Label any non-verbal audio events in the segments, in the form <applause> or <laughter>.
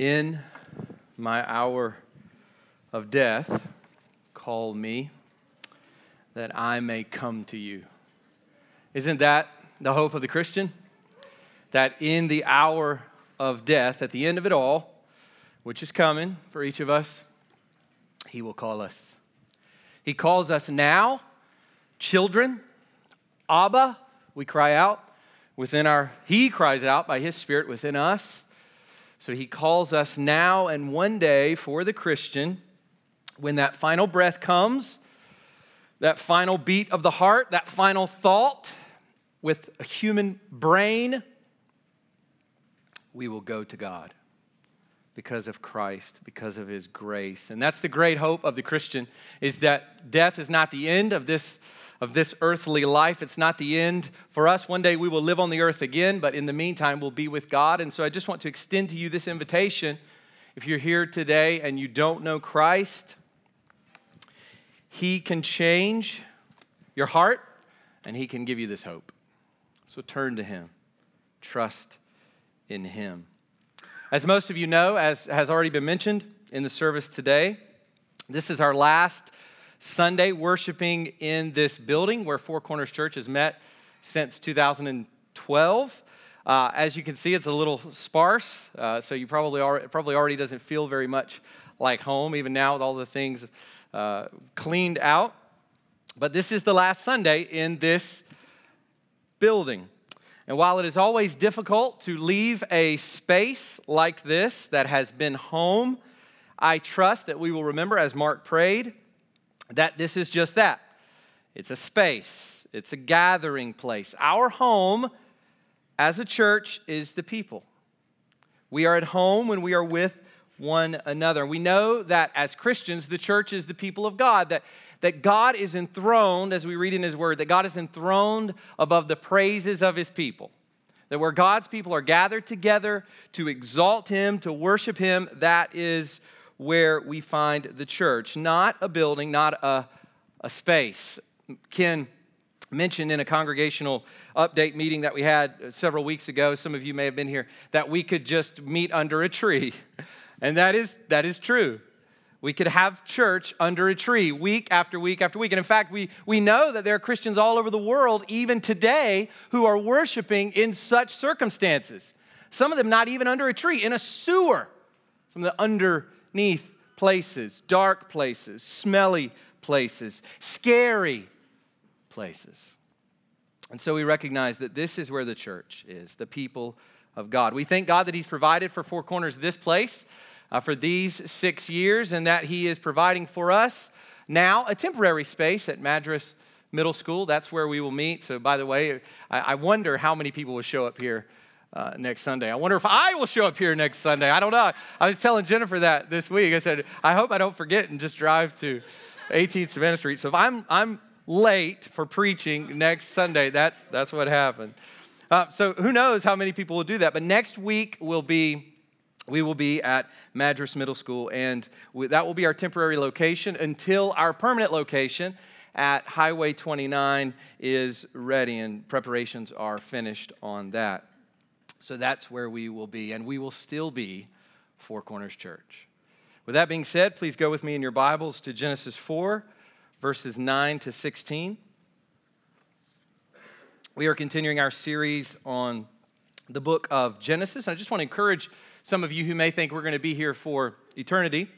In my hour of death, call me that I may come to you. Isn't that the hope of the Christian? That in the hour of death, at the end of it all, which is coming for each of us, He will call us. He calls us now, children, Abba, we cry out within our, He cries out by His Spirit within us. So He calls us now and one day for the Christian, when that final breath comes, that final beat of the heart, that final thought with a human brain, we will go to God because of Christ, because of his grace. And that's the great hope of the Christian is that death is not the end of this of this earthly life. It's not the end for us. One day we will live on the earth again, but in the meantime we'll be with God. And so I just want to extend to you this invitation. If you're here today and you don't know Christ, he can change your heart and he can give you this hope. So turn to him. Trust in him. As most of you know, as has already been mentioned in the service today, this is our last Sunday worshiping in this building where Four Corners Church has met since 2012. Uh, as you can see, it's a little sparse, uh, so you probably are, probably already doesn't feel very much like home, even now with all the things uh, cleaned out. But this is the last Sunday in this building. And while it is always difficult to leave a space like this that has been home, I trust that we will remember, as Mark prayed, that this is just that. It's a space, it's a gathering place. Our home as a church is the people. We are at home when we are with one another. We know that as Christians, the church is the people of God, that that God is enthroned, as we read in His Word, that God is enthroned above the praises of His people. That where God's people are gathered together to exalt Him, to worship Him, that is where we find the church. Not a building, not a, a space. Ken mentioned in a congregational update meeting that we had uh, several weeks ago, some of you may have been here, that we could just meet under a tree. <laughs> And that is, that is true. We could have church under a tree week after week after week. And in fact, we, we know that there are Christians all over the world, even today, who are worshiping in such circumstances. Some of them not even under a tree, in a sewer. Some of the underneath places, dark places, smelly places, scary places. And so we recognize that this is where the church is, the people of God. We thank God that He's provided for Four Corners this place uh, for these six years and that He is providing for us now a temporary space at Madras Middle School. That's where we will meet. So, by the way, I, I wonder how many people will show up here uh, next Sunday. I wonder if I will show up here next Sunday. I don't know. I was telling Jennifer that this week. I said, I hope I don't forget and just drive to 18th Savannah Street. So if I'm, I'm late for preaching next Sunday, that's, that's what happened. Uh, so who knows how many people will do that. But next week will be we will be at Madras Middle School, and that will be our temporary location until our permanent location at Highway 29 is ready, and preparations are finished on that. So that's where we will be, and we will still be Four Corners Church. With that being said, please go with me in your Bibles to Genesis 4, verses 9 to 16. We are continuing our series on the book of Genesis. I just want to encourage some of you who may think we're going to be here for eternity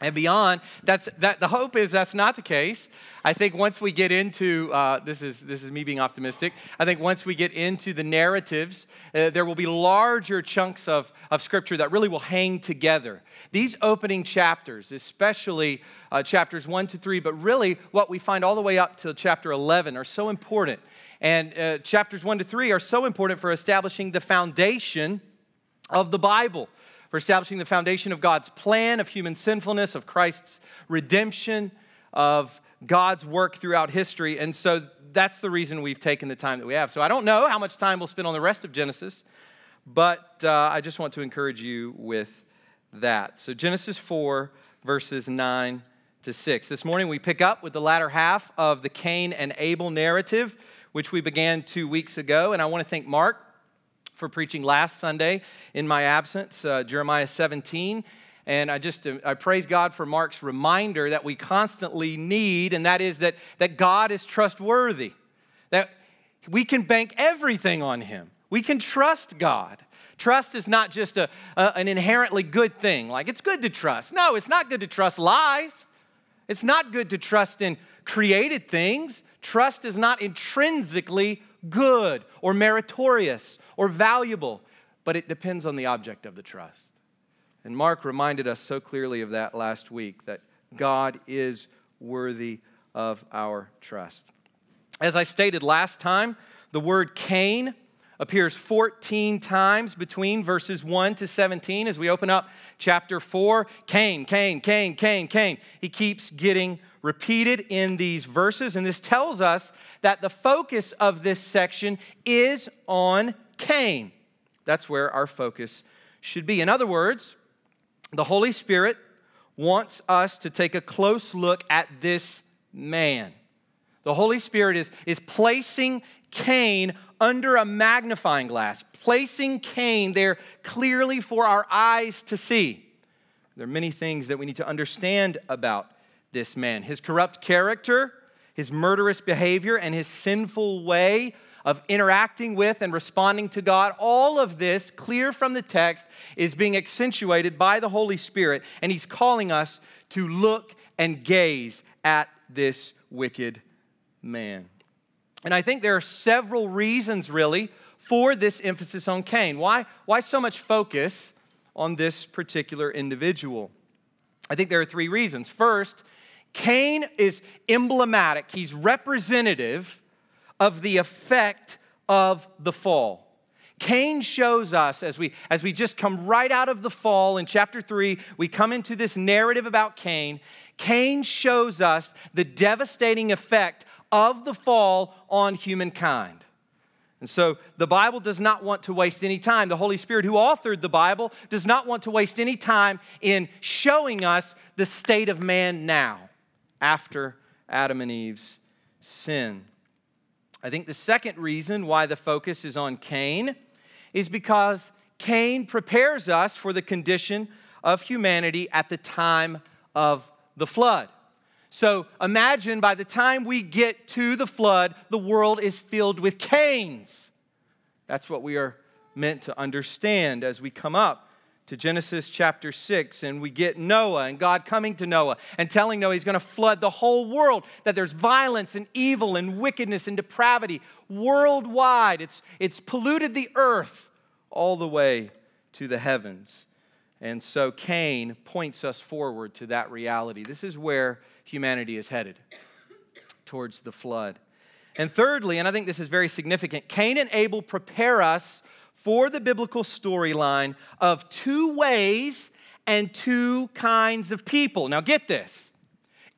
and beyond that's that the hope is that's not the case. I think once we get into uh, this is this is me being optimistic. I think once we get into the narratives uh, there will be larger chunks of, of scripture that really will hang together. These opening chapters especially uh, chapters 1 to 3 but really what we find all the way up to chapter 11 are so important. And uh, chapters 1 to 3 are so important for establishing the foundation of the Bible, for establishing the foundation of God's plan of human sinfulness, of Christ's redemption, of God's work throughout history. And so that's the reason we've taken the time that we have. So I don't know how much time we'll spend on the rest of Genesis, but uh, I just want to encourage you with that. So Genesis 4, verses 9 to 6. This morning we pick up with the latter half of the Cain and Abel narrative, which we began two weeks ago. And I want to thank Mark for preaching last Sunday in my absence, uh, Jeremiah 17. And I just uh, I praise God for Mark's reminder that we constantly need, and that is that, that God is trustworthy, that we can bank everything on Him. We can trust God. Trust is not just a, a, an inherently good thing. Like, it's good to trust. No, it's not good to trust lies. It's not good to trust in created things. Trust is not intrinsically good or meritorious or valuable, but it depends on the object of the trust. And Mark reminded us so clearly of that last week that God is worthy of our trust. As I stated last time, the word Cain appears 14 times between verses 1 to 17 as we open up chapter 4. Cain, Cain, Cain, Cain, Cain. He keeps getting repeated in these verses, and this tells us that the focus of this section is on Cain. That's where our focus should be. In other words, the Holy Spirit wants us to take a close look at this man. The Holy Spirit is, is placing Cain under a magnifying glass, placing Cain there clearly for our eyes to see. There are many things that we need to understand about this man his corrupt character, his murderous behavior, and his sinful way of interacting with and responding to God. All of this, clear from the text, is being accentuated by the Holy Spirit, and he's calling us to look and gaze at this wicked man. And I think there are several reasons, really, for this emphasis on Cain. Why, why so much focus on this particular individual? I think there are three reasons. First, Cain is emblematic, he's representative of the effect of the fall. Cain shows us as we as we just come right out of the fall in chapter 3, we come into this narrative about Cain. Cain shows us the devastating effect of the fall on humankind. And so the Bible does not want to waste any time. The Holy Spirit, who authored the Bible, does not want to waste any time in showing us the state of man now, after Adam and Eve's sin. I think the second reason why the focus is on Cain is because Cain prepares us for the condition of humanity at the time of the flood. So imagine by the time we get to the flood, the world is filled with Cains. That's what we are meant to understand as we come up to Genesis chapter 6 and we get Noah and God coming to Noah and telling Noah he's going to flood the whole world, that there's violence and evil and wickedness and depravity worldwide. It's, it's polluted the earth all the way to the heavens. And so Cain points us forward to that reality. This is where humanity is headed towards the flood. And thirdly, and I think this is very significant, Cain and Abel prepare us for the biblical storyline of two ways and two kinds of people. Now, get this.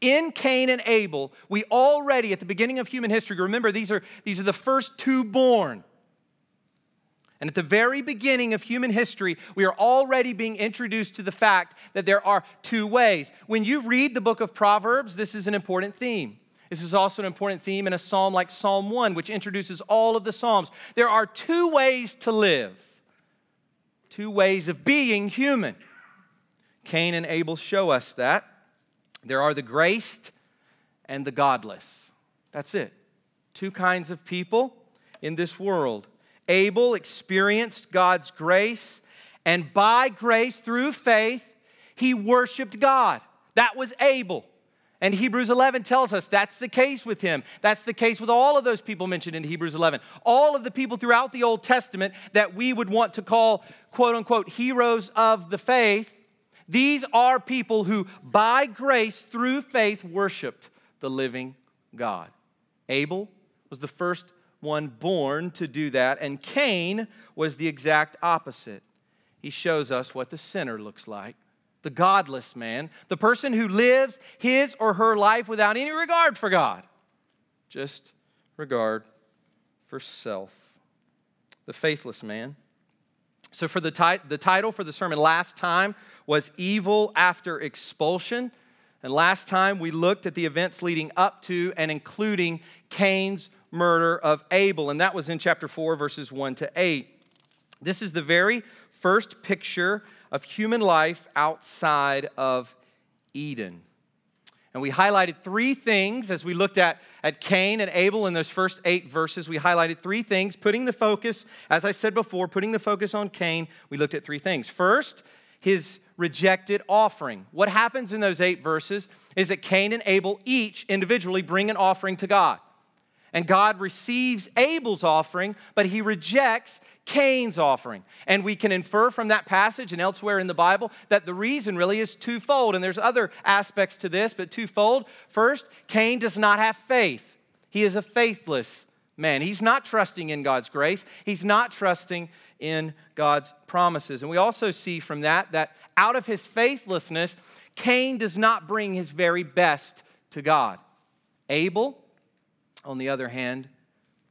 In Cain and Abel, we already, at the beginning of human history, remember these are, these are the first two born. And at the very beginning of human history, we are already being introduced to the fact that there are two ways. When you read the book of Proverbs, this is an important theme. This is also an important theme in a psalm like Psalm 1, which introduces all of the Psalms. There are two ways to live, two ways of being human. Cain and Abel show us that. There are the graced and the godless. That's it. Two kinds of people in this world. Abel experienced God's grace, and by grace, through faith, he worshiped God. That was Abel. And Hebrews 11 tells us that's the case with him. That's the case with all of those people mentioned in Hebrews 11. All of the people throughout the Old Testament that we would want to call, quote unquote, heroes of the faith, these are people who, by grace, through faith, worshiped the living God. Abel was the first one born to do that, and Cain was the exact opposite. He shows us what the sinner looks like the godless man, the person who lives his or her life without any regard for God, just regard for self. The faithless man. So, for the, ti- the title for the sermon last time was Evil After Expulsion. And last time we looked at the events leading up to and including Cain's murder of Abel, and that was in chapter 4, verses 1 to 8. This is the very first picture of human life outside of Eden. And we highlighted three things as we looked at, at Cain and Abel in those first eight verses. We highlighted three things, putting the focus, as I said before, putting the focus on Cain. We looked at three things. First, his rejected offering. What happens in those eight verses is that Cain and Abel each individually bring an offering to God. And God receives Abel's offering, but he rejects Cain's offering. And we can infer from that passage and elsewhere in the Bible that the reason really is twofold. And there's other aspects to this, but twofold. First, Cain does not have faith, he is a faithless man. He's not trusting in God's grace, he's not trusting in God's promises. And we also see from that that out of his faithlessness, Cain does not bring his very best to God. Abel, on the other hand,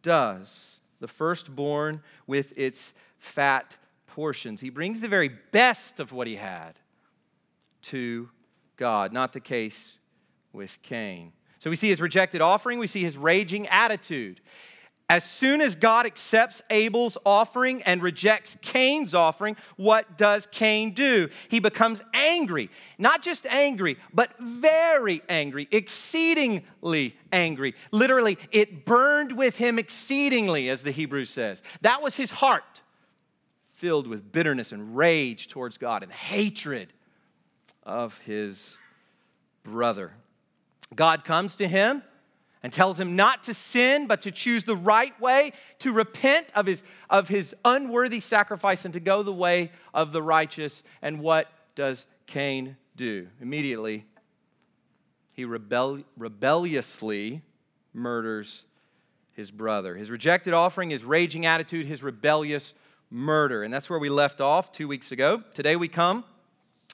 does. The firstborn with its fat portions. He brings the very best of what he had to God. Not the case with Cain. So we see his rejected offering, we see his raging attitude. As soon as God accepts Abel's offering and rejects Cain's offering, what does Cain do? He becomes angry. Not just angry, but very angry, exceedingly angry. Literally, it burned with him exceedingly, as the Hebrew says. That was his heart, filled with bitterness and rage towards God and hatred of his brother. God comes to him and tells him not to sin, but to choose the right way, to repent of his, of his unworthy sacrifice, and to go the way of the righteous. And what does Cain do? Immediately, he rebel, rebelliously murders his brother. His rejected offering, his raging attitude, his rebellious murder. And that's where we left off two weeks ago. Today we come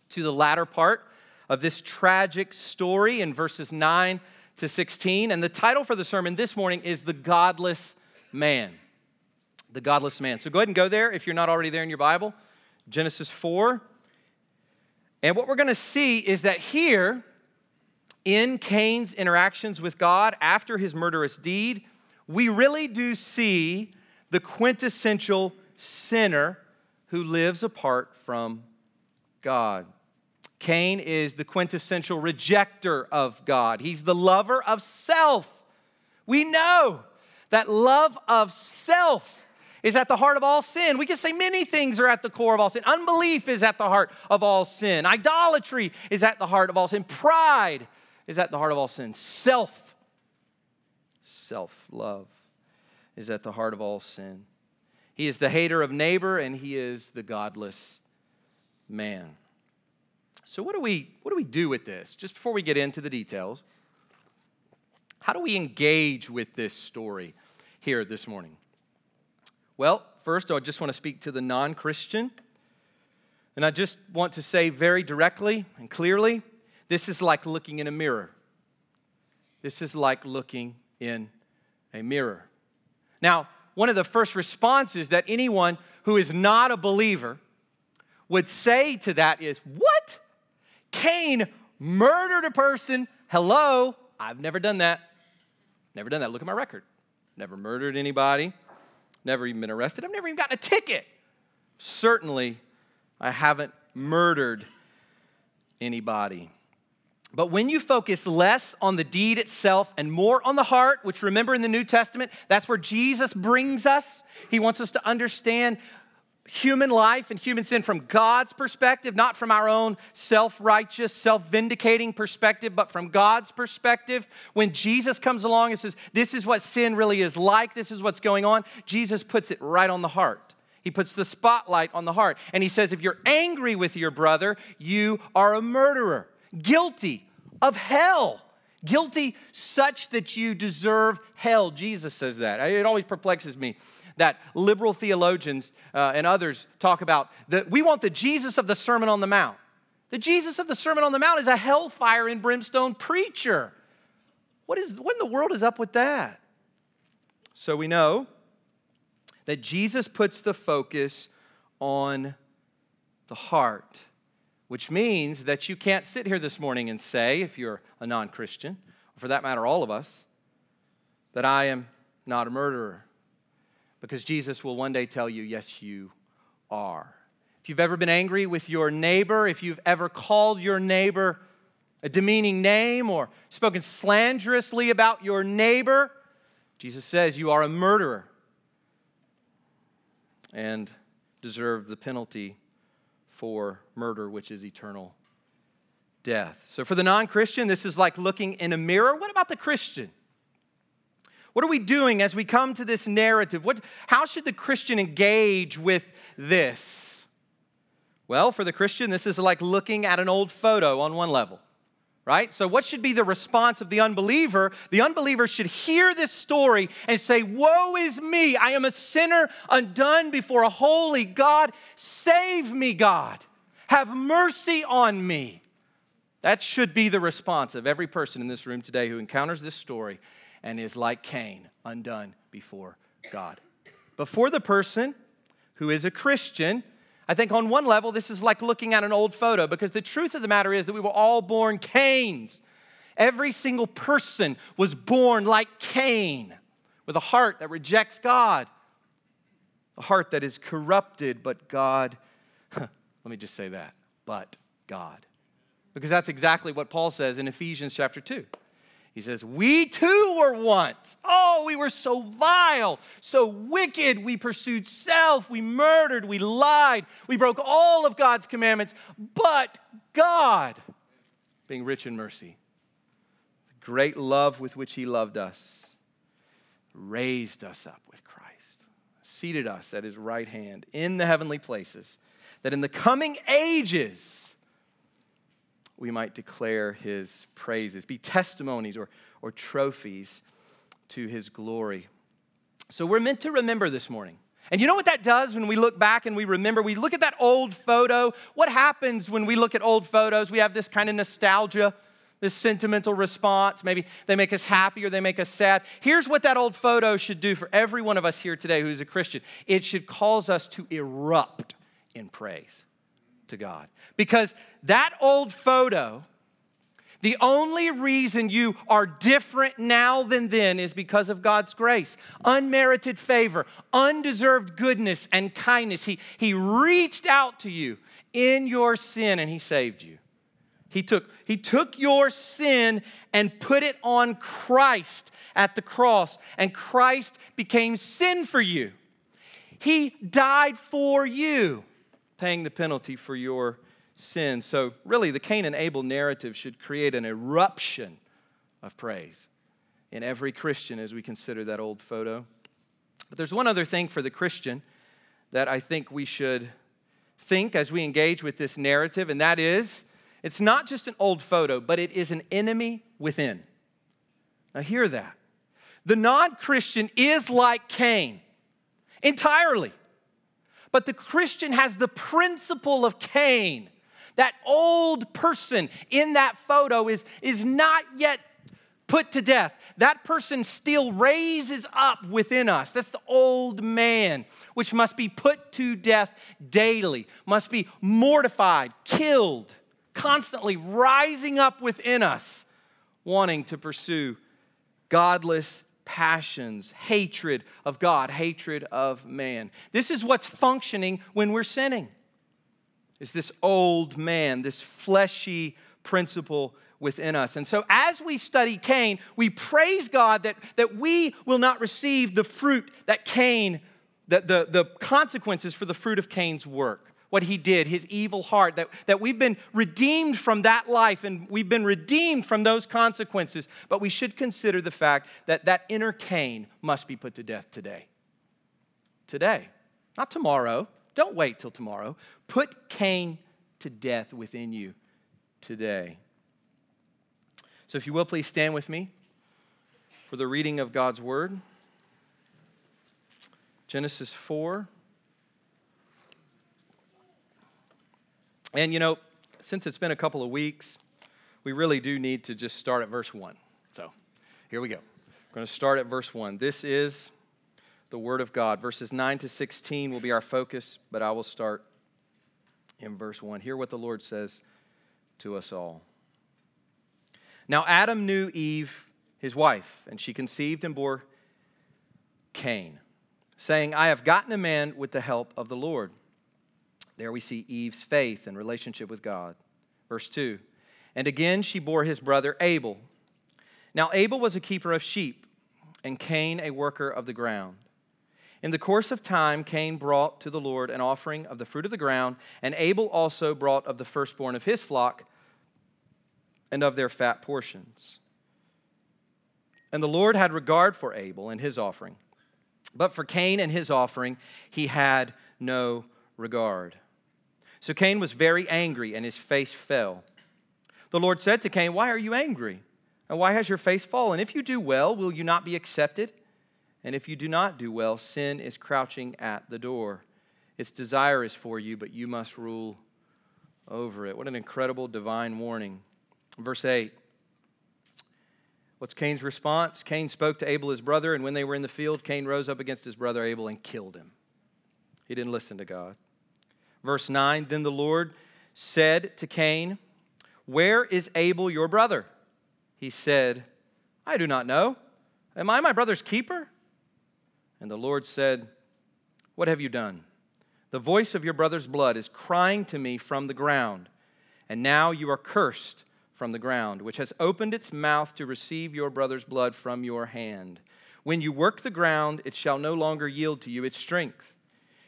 to the latter part of this tragic story in verses 9 to 16. And the title for the sermon this morning is The Godless Man. The Godless Man. So go ahead and go there if you're not already there in your Bible. Genesis 4. And what we're going to see is that here, in Cain's interactions with God after his murderous deed, we really do see the quintessential sinner who lives apart from God. Cain is the quintessential rejecter of God. He's the lover of self. We know that love of self is at the heart of all sin. We can say many things are at the core of all sin. Unbelief is at the heart of all sin. Idolatry is at the heart of all sin. Pride is at the heart of all sin. Self, self love is at the heart of all sin. He is the hater of neighbor and he is the godless man. So, what do, we, what do we do with this? Just before we get into the details, how do we engage with this story here this morning? Well, first, I just want to speak to the non Christian. And I just want to say very directly and clearly this is like looking in a mirror. This is like looking in a mirror. Now, one of the first responses that anyone who is not a believer would say to that is, What? Cain murdered a person. Hello, I've never done that. Never done that. Look at my record. Never murdered anybody. Never even been arrested. I've never even gotten a ticket. Certainly, I haven't murdered anybody. But when you focus less on the deed itself and more on the heart, which remember in the New Testament, that's where Jesus brings us. He wants us to understand human life and human sin from God's perspective, not from our own self righteous, self vindicating perspective, but from God's perspective. When Jesus comes along and says, This is what sin really is like, this is what's going on, Jesus puts it right on the heart. He puts the spotlight on the heart. And he says, If you're angry with your brother, you are a murderer, guilty of hell. Guilty such that you deserve hell. Jesus says that. It always perplexes me that liberal theologians uh, and others talk about that we want the Jesus of the Sermon on the Mount. The Jesus of the Sermon on the Mount is a hellfire and brimstone preacher. What, is, what in the world is up with that? So we know that Jesus puts the focus on the heart, which means that you can't sit here this morning and say, if you're a non Christian, for that matter, all of us, that I am not a murderer. Because Jesus will one day tell you, yes, you are. If you've ever been angry with your neighbor, if you've ever called your neighbor a demeaning name or spoken slanderously about your neighbor, Jesus says you are a murderer and deserve the penalty for murder, which is eternal death. So, for the non Christian, this is like looking in a mirror. What about the Christian? What are we doing as we come to this narrative? What, how should the Christian engage with this? Well, for the Christian, this is like looking at an old photo on one level right? So, what should be the response of the unbeliever? The unbeliever should hear this story and say, Woe is me! I am a sinner undone before a holy God. Save me, God. Have mercy on me. That should be the response of every person in this room today who encounters this story and is like Cain, undone before God. Before the person who is a Christian, I think on one level, this is like looking at an old photo because the truth of the matter is that we were all born Cains. Every single person was born like Cain with a heart that rejects God, a heart that is corrupted, but God, <laughs> let me just say that, but God. Because that's exactly what Paul says in Ephesians chapter 2. He says, We too were once. Oh, we were so vile, so wicked. We pursued self, we murdered, we lied, we broke all of God's commandments. But God, being rich in mercy, the great love with which He loved us, raised us up with Christ, seated us at His right hand in the heavenly places, that in the coming ages, we might declare his praises, be testimonies or, or trophies to his glory. So we're meant to remember this morning. And you know what that does when we look back and we remember? We look at that old photo. What happens when we look at old photos? We have this kind of nostalgia, this sentimental response. Maybe they make us happy or they make us sad. Here's what that old photo should do for every one of us here today who's a Christian it should cause us to erupt in praise to God. Because that old photo, the only reason you are different now than then is because of God's grace, unmerited favor, undeserved goodness and kindness. He, he reached out to you in your sin and He saved you. He took, he took your sin and put it on Christ at the cross, and Christ became sin for you. He died for you paying the penalty for your sin. So, really, the Cain and Abel narrative should create an eruption of praise in every Christian as we consider that old photo. But there's one other thing for the Christian that I think we should think as we engage with this narrative, and that is it's not just an old photo, but it is an enemy within. Now, hear that. The non Christian is like Cain entirely. But the Christian has the principle of Cain. That old person in that photo is, is not yet put to death. That person still raises up within us. That's the old man, which must be put to death daily, must be mortified, killed, constantly rising up within us, wanting to pursue godless passions, hatred of God, hatred of man. This is what's functioning when we're sinning. Is this old man, this fleshy principle within us. And so as we study Cain, we praise God that, that we will not receive the fruit that Cain, that the, the consequences for the fruit of Cain's work what he did, his evil heart, that, that we've been redeemed from that life and we've been redeemed from those consequences. But we should consider the fact that that inner Cain must be put to death today. Today, not tomorrow. Don't wait till tomorrow. Put Cain to death within you today. So, if you will, please stand with me for the reading of God's word. Genesis 4. And you know, since it's been a couple of weeks, we really do need to just start at verse 1. So here we go. We're going to start at verse 1. This is the Word of God. Verses 9 to 16 will be our focus, but I will start in verse 1. Hear what the Lord says to us all. Now, Adam knew Eve, his wife, and she conceived and bore Cain, saying, I have gotten a man with the help of the Lord. There we see Eve's faith and relationship with God. Verse 2 And again she bore his brother Abel. Now Abel was a keeper of sheep, and Cain a worker of the ground. In the course of time, Cain brought to the Lord an offering of the fruit of the ground, and Abel also brought of the firstborn of his flock and of their fat portions. And the Lord had regard for Abel and his offering, but for Cain and his offering, he had no regard. So Cain was very angry, and his face fell. The Lord said to Cain, Why are you angry? And why has your face fallen? If you do well, will you not be accepted? And if you do not do well, sin is crouching at the door. Its desire is for you, but you must rule over it. What an incredible divine warning. Verse 8. What's Cain's response? Cain spoke to Abel, his brother, and when they were in the field, Cain rose up against his brother Abel and killed him. He didn't listen to God. Verse 9 Then the Lord said to Cain, Where is Abel your brother? He said, I do not know. Am I my brother's keeper? And the Lord said, What have you done? The voice of your brother's blood is crying to me from the ground, and now you are cursed from the ground, which has opened its mouth to receive your brother's blood from your hand. When you work the ground, it shall no longer yield to you its strength.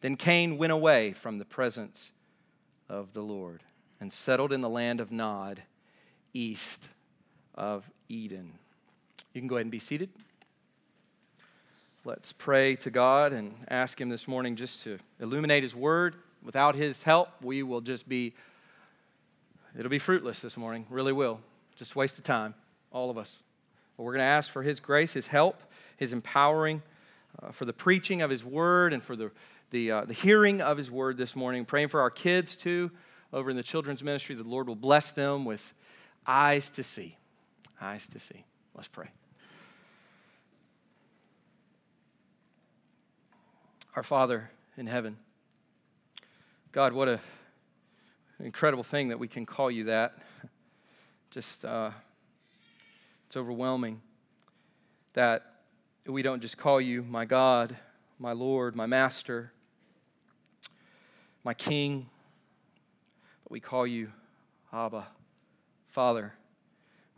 Then Cain went away from the presence of the Lord and settled in the land of Nod, east of Eden. You can go ahead and be seated. Let's pray to God and ask Him this morning just to illuminate His word. Without His help, we will just be, it'll be fruitless this morning, really will. Just waste of time, all of us. But we're going to ask for His grace, His help, His empowering, uh, for the preaching of His word and for the, the, uh, the hearing of His word this morning. Praying for our kids too over in the children's ministry, the Lord will bless them with eyes to see eyes to see. Let's pray. Our Father in heaven, God, what a incredible thing that we can call you that. <laughs> Just, uh, it's overwhelming that we don't just call you my God, my Lord, my Master, my King, but we call you Abba, Father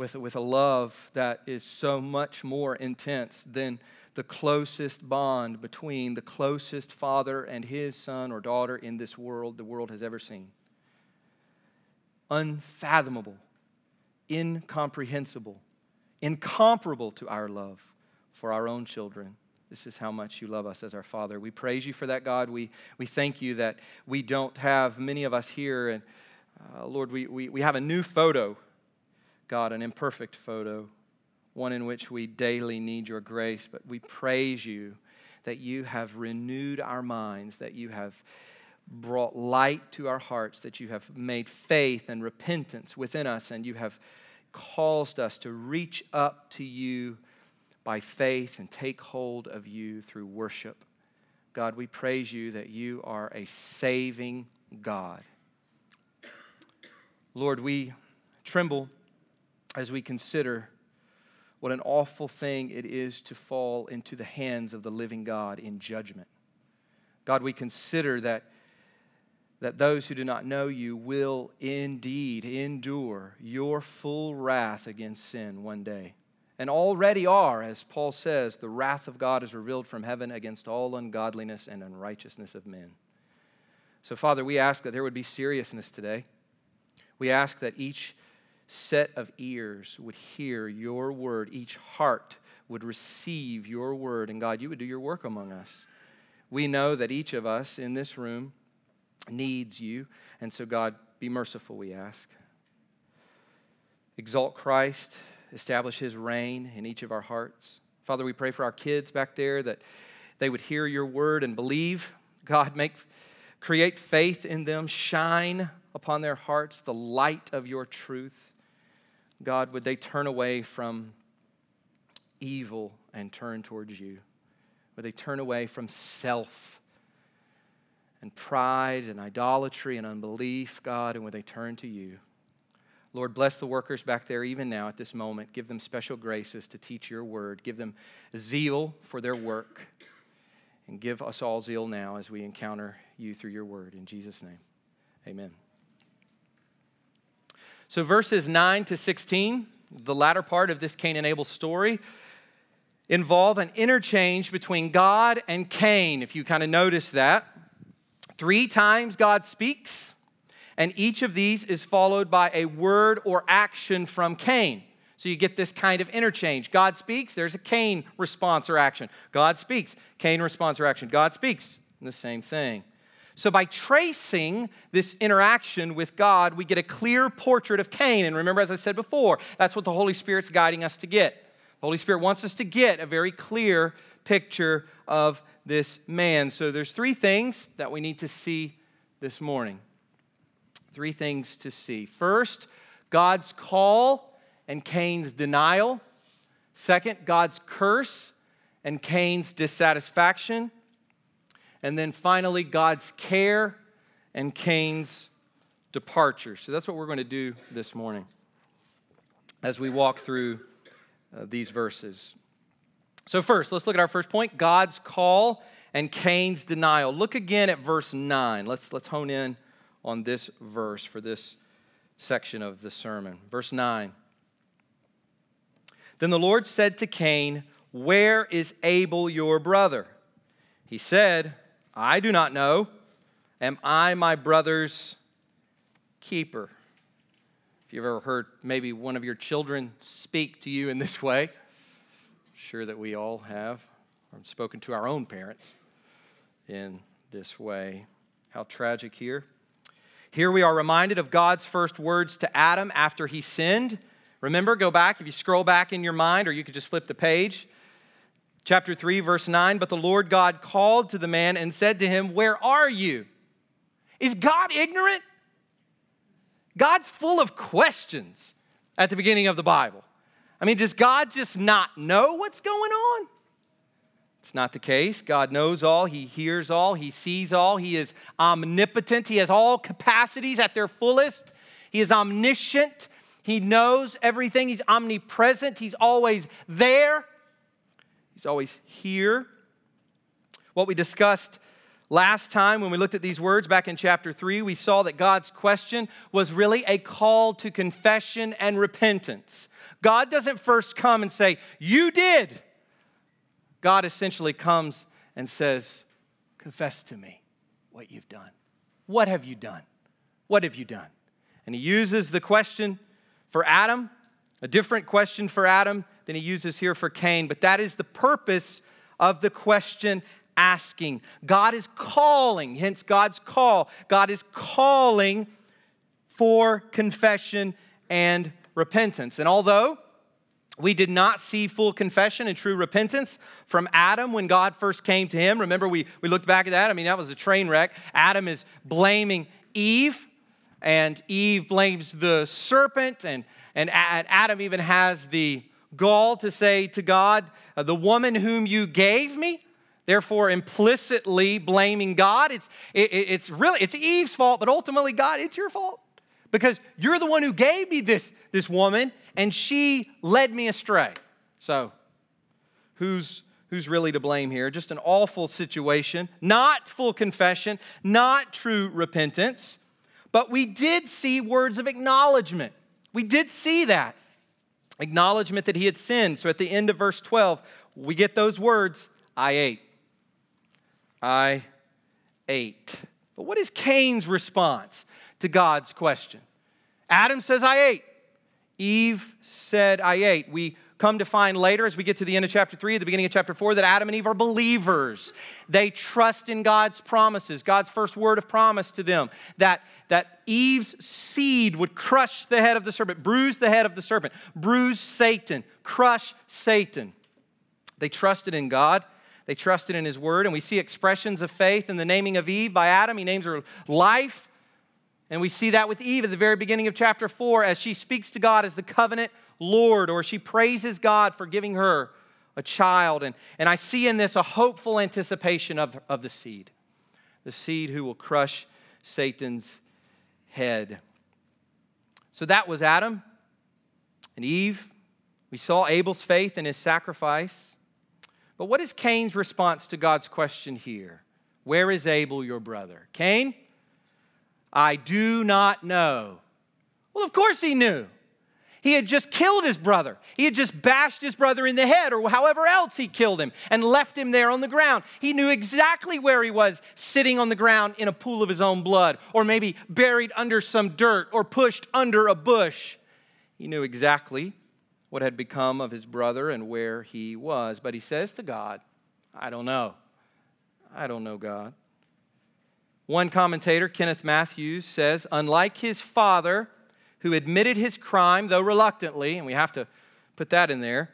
with, with a love that is so much more intense than the closest bond between the closest father and his son or daughter in this world the world has ever seen. Unfathomable, incomprehensible, incomparable to our love for our own children. This is how much you love us as our Father. We praise you for that, God. We, we thank you that we don't have many of us here. And uh, Lord, we, we, we have a new photo God, an imperfect photo, one in which we daily need your grace, but we praise you that you have renewed our minds, that you have brought light to our hearts, that you have made faith and repentance within us, and you have caused us to reach up to you by faith and take hold of you through worship. God, we praise you that you are a saving God. Lord, we tremble as we consider what an awful thing it is to fall into the hands of the living God in judgment. God, we consider that, that those who do not know you will indeed endure your full wrath against sin one day. And already are, as Paul says, the wrath of God is revealed from heaven against all ungodliness and unrighteousness of men. So, Father, we ask that there would be seriousness today. We ask that each set of ears would hear your word, each heart would receive your word, and God, you would do your work among us. We know that each of us in this room needs you, and so, God, be merciful, we ask. Exalt Christ, establish his reign in each of our hearts. Father, we pray for our kids back there that they would hear your word and believe. God, make create faith in them, shine upon their hearts the light of your truth. God, would they turn away from evil and turn towards you? Would they turn away from self and pride and idolatry and unbelief, God, and would they turn to you? Lord, bless the workers back there even now at this moment. Give them special graces to teach your word. Give them zeal for their work. And give us all zeal now as we encounter you through your word. In Jesus' name, amen. So, verses 9 to 16, the latter part of this Cain and Abel story, involve an interchange between God and Cain, if you kind of notice that. Three times God speaks, and each of these is followed by a word or action from Cain. So you get this kind of interchange. God speaks, there's a Cain response or action. God speaks, Cain response or action. God speaks, the same thing. So, by tracing this interaction with God, we get a clear portrait of Cain. And remember, as I said before, that's what the Holy Spirit's guiding us to get. The Holy Spirit wants us to get a very clear picture of this man. So there's three things that we need to see this morning. Three things to see. First, God's call and Cain's denial. Second, God's curse and Cain's dissatisfaction. And then finally, God's care and Cain's departure. So that's what we're going to do this morning as we walk through uh, these verses. So, first, let's look at our first point God's call and Cain's denial. Look again at verse 9. Let's, let's hone in on this verse for this section of the sermon. Verse 9. Then the Lord said to Cain, Where is Abel your brother? He said, I do not know. Am I my brother's keeper? If you've ever heard maybe one of your children speak to you in this way, sure that we all have, or spoken to our own parents in this way. How tragic here. Here we are reminded of God's first words to Adam after he sinned. Remember, go back, if you scroll back in your mind, or you could just flip the page. Chapter 3, verse 9 But the Lord God called to the man and said to him, Where are you? Is God ignorant? God's full of questions at the beginning of the Bible. I mean, does God just not know what's going on? It's not the case. God knows all, He hears all, He sees all, He is omnipotent, He has all capacities at their fullest, He is omniscient, He knows everything, He's omnipresent, He's always there, He's always here. What we discussed Last time, when we looked at these words back in chapter 3, we saw that God's question was really a call to confession and repentance. God doesn't first come and say, You did. God essentially comes and says, Confess to me what you've done. What have you done? What have you done? And he uses the question for Adam, a different question for Adam than he uses here for Cain, but that is the purpose of the question asking. God is calling, hence God's call. God is calling for confession and repentance. And although we did not see full confession and true repentance from Adam when God first came to him. Remember, we, we looked back at that. I mean, that was a train wreck. Adam is blaming Eve, and Eve blames the serpent, and, and Adam even has the gall to say to God, uh, The woman whom you gave me, therefore implicitly blaming God. It's, it, it's really, it's Eve's fault, but ultimately, God, it's your fault. Because you're the one who gave me this, this woman, and she led me astray. So, who's, who's really to blame here? Just an awful situation, not full confession, not true repentance. But we did see words of acknowledgement. We did see that. Acknowledgement that he had sinned. So at the end of verse 12, we get those words I ate. I ate. But what is Cain's response to God's question? Adam says, I ate. Eve said, I ate. We come to find later, as we get to the end of chapter 3, at the beginning of chapter 4, that Adam and Eve are believers. They trust in God's promises, God's first word of promise to them, that, that Eve's seed would crush the head of the serpent, bruise the head of the serpent, bruise Satan, crush Satan. They trusted in God. They trusted in his word, and we see expressions of faith in the naming of Eve by Adam. He names her life. And we see that with Eve at the very beginning of chapter 4 as she speaks to God as the covenant Lord, or she praises God for giving her a child. And, and I see in this a hopeful anticipation of, of the seed, the seed who will crush Satan's head. So that was Adam and Eve. We saw Abel's faith in his sacrifice. But what is Cain's response to God's question here? Where is Abel, your brother? Cain, I do not know. Well, of course he knew. He had just killed his brother. He had just bashed his brother in the head or however else he killed him and left him there on the ground. He knew exactly where he was sitting on the ground in a pool of his own blood or maybe buried under some dirt or pushed under a bush. He knew exactly what had become of his brother and where he was. But he says to God, I don't know. I don't know, God. One commentator, Kenneth Mathews, says, unlike his father, who admitted his crime, though reluctantly, and we have to put that in there,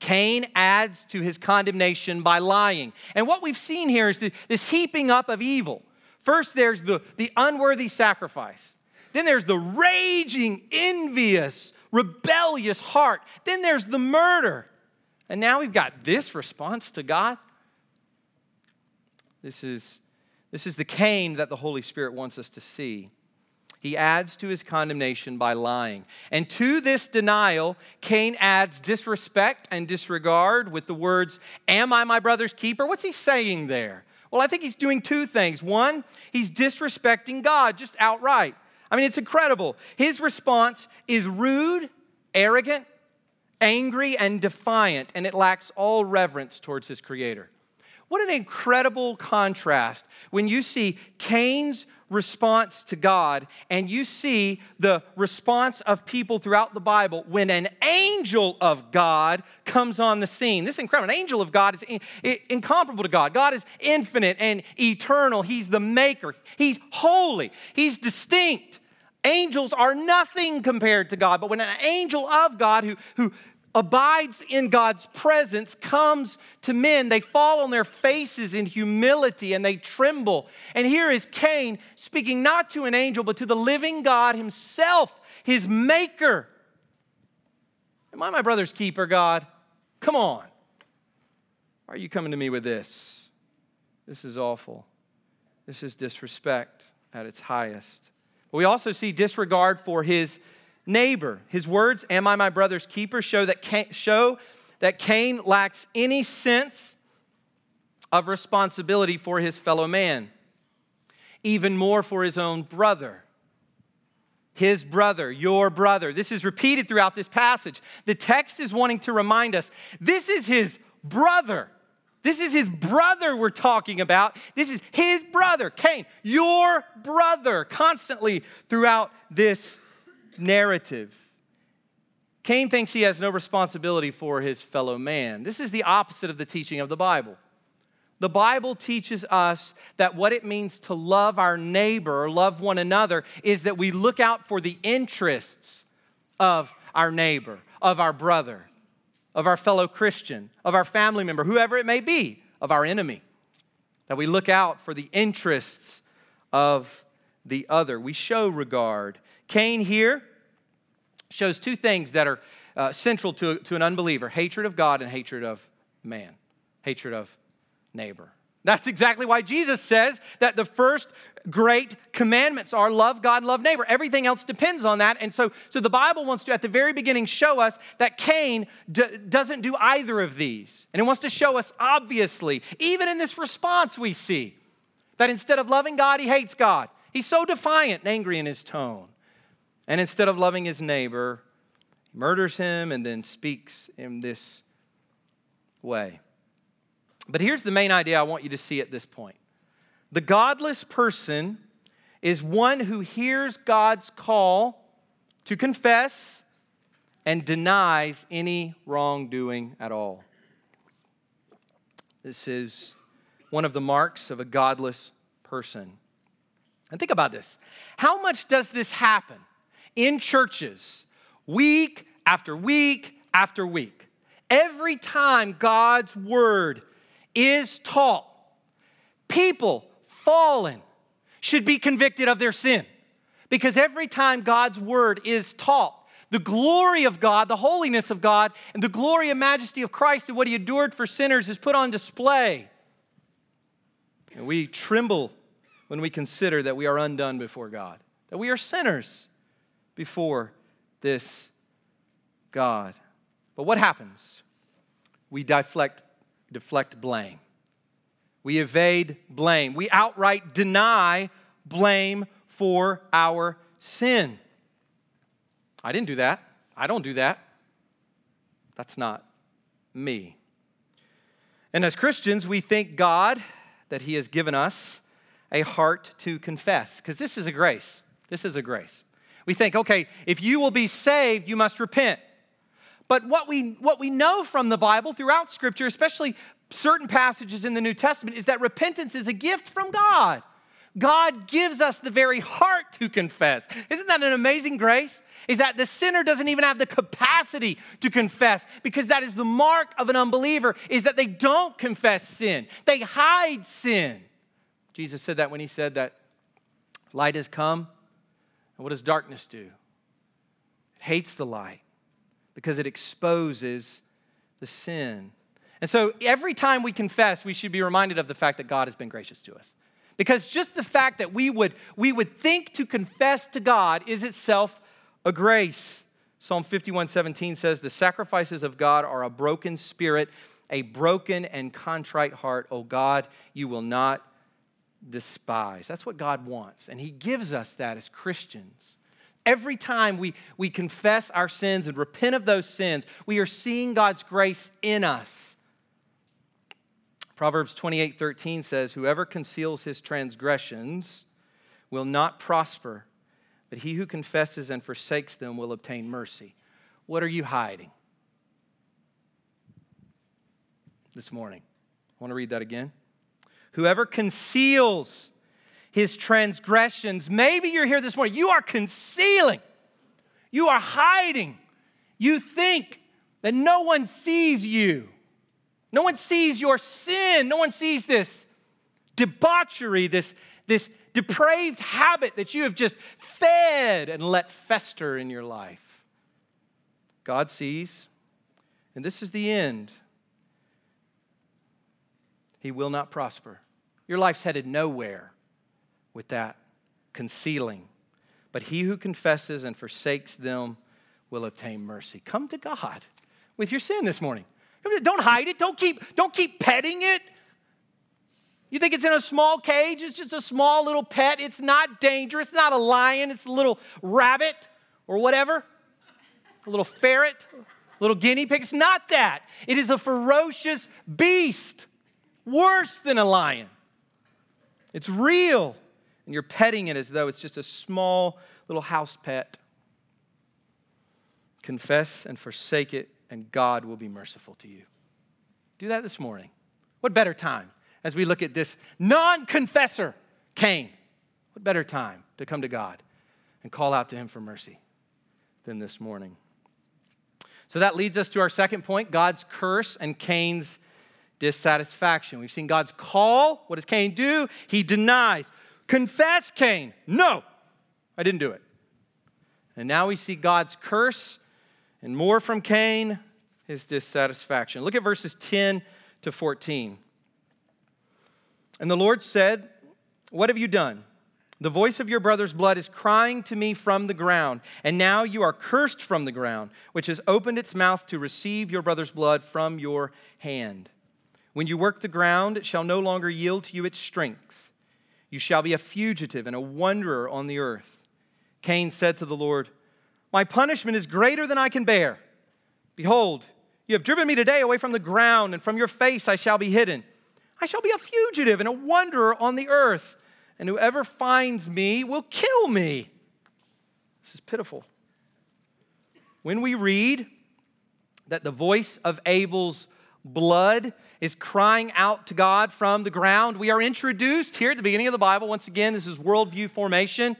Cain adds to his condemnation by lying. And what we've seen here is this heaping up of evil. First, there's the, the unworthy sacrifice. Then there's the raging, envious, rebellious heart. Then there's the murder. And now we've got this response to God. This is, this is the Cain that the Holy Spirit wants us to see. He adds to his condemnation by lying. And to this denial, Cain adds disrespect and disregard with the words, Am I my brother's keeper? What's he saying there? Well, I think he's doing two things. One, he's disrespecting God just outright. I mean, it's incredible. His response is rude, arrogant, angry, and defiant, and it lacks all reverence towards his creator. What an incredible contrast when you see Cain's response to God and you see the response of people throughout the Bible when an angel of God comes on the scene. This is incredible. An angel of God is incomparable to God. God is infinite and eternal. He's the maker, He's holy, He's distinct. Angels are nothing compared to God, but when an angel of God who, who abides in God's presence comes to men. They fall on their faces in humility and they tremble. And here is Cain speaking not to an angel, but to the living God himself, his maker. Am I my brother's keeper, God? Come on. Why are you coming to me with this? This is awful. This is disrespect at its highest. But we also see disregard for his neighbor. His words, Am I my brother's keeper, show that Cain, show that Cain lacks any sense of responsibility for his fellow man, even more for his own brother. His brother, your brother. This is repeated throughout this passage. The text is wanting to remind us this is his brother. This is his brother we're talking about. This is his brother, Cain, your brother, constantly throughout this narrative. Cain thinks he has no responsibility for his fellow man. This is the opposite of the teaching of the Bible. The Bible teaches us that what it means to love our neighbor or love one another is that we look out for the interests of our neighbor, of our brother, of our fellow Christian, of our family member, whoever it may be, of our enemy. That we look out for the interests of the other. We show regard. Cain here shows two things that are uh, central to, to an unbeliever hatred of God and hatred of man, hatred of neighbor. That's exactly why Jesus says that the first great commandments are love God love neighbor. Everything else depends on that. And so, so the Bible wants to, at the very beginning, show us that Cain d- doesn't do either of these. And it wants to show us, obviously, even in this response, we see that instead of loving God, he hates God. He's so defiant and angry in his tone. And instead of loving his neighbor, he murders him and then speaks in this way. But here's the main idea I want you to see at this point the godless person is one who hears God's call to confess and denies any wrongdoing at all. This is one of the marks of a godless person. And think about this how much does this happen? In churches week after week after week. Every time God's word is taught, people fallen should be convicted of their sin. Because every time God's word is taught, the glory of God, the holiness of God, and the glory and majesty of Christ and what he endured for sinners is put on display. And we tremble when we consider that we are undone before God, that we are sinners before this God. But what happens? We deflect, deflect blame. We evade blame. We outright deny blame for our sin. I didn't do that. I don't do that. That's not me. And as Christians, we thank God that He has given us a heart to confess, because this is a grace. This is a grace. We think, okay, if you will be saved, you must repent. But what we, what we know from the Bible throughout Scripture, especially certain passages in the New Testament, is that repentance is a gift from God. God gives us the very heart to confess. Isn't that an amazing grace? Is that the sinner doesn't even have the capacity to confess because that is the mark of an unbeliever is that they don't confess sin. They hide sin. Jesus said that when he said that light has come. And what does darkness do? It hates the light because it exposes the sin. And so every time we confess, we should be reminded of the fact that God has been gracious to us. Because just the fact that we would, we would think to confess to God is itself a grace. Psalm 51 17 says, The sacrifices of God are a broken spirit, a broken and contrite heart. O God, you will not despise. That's what God wants. And He gives us that as Christians. Every time we, we confess our sins and repent of those sins, we are seeing God's grace in us. Proverbs 28 13 says, Whoever conceals his transgressions will not prosper, but he who confesses and forsakes them will obtain mercy. What are you hiding this morning? I want to read that again. Whoever conceals his transgressions, maybe you're here this morning, you are concealing, you are hiding. You think that no one sees you. No one sees your sin. No one sees this debauchery, this, this depraved habit that you have just fed and let fester in your life. God sees, and this is the end. He will not prosper. Your life's headed nowhere with that concealing. But he who confesses and forsakes them will obtain mercy. Come to God with your sin this morning. Don't hide it. Don't keep, don't keep petting it. You think it's in a small cage? It's just a small little pet. It's not dangerous. It's not a lion. It's a little rabbit or whatever, a little ferret, a little guinea pig. It's not that. It is a ferocious beast, worse than a lion. It's real. And you're petting it as though it's just a small little house pet. Confess and forsake it and God will be merciful to you. Do that this morning. What better time as we look at this non confessor, Cain? What better time to come to God and call out to him for mercy than this morning? So that leads us to our second point God's curse and Cain's dissatisfaction. We've seen God's call. What does Cain do? He denies. Confess, Cain. No, I didn't do it. And now we see God's curse and more from Cain, his dissatisfaction. Look at verses 10 to 14. And the Lord said, What have you done? The voice of your brother's blood is crying to me from the ground, and now you are cursed from the ground, which has opened its mouth to receive your brother's blood from your hand. When you work the ground, it shall no longer yield to you its strength. You shall be a fugitive and a wanderer on the earth. Cain said to the Lord, my punishment is greater than I can bear. Behold, you have driven me today away from the ground, and from your face I shall be hidden. I shall be a fugitive and a wanderer on the earth, and whoever finds me will kill me. This is pitiful. When we read that the voice of Abel's blood is crying out to God from the ground, we are introduced here at the beginning of the Bible. Once again, this is worldview formation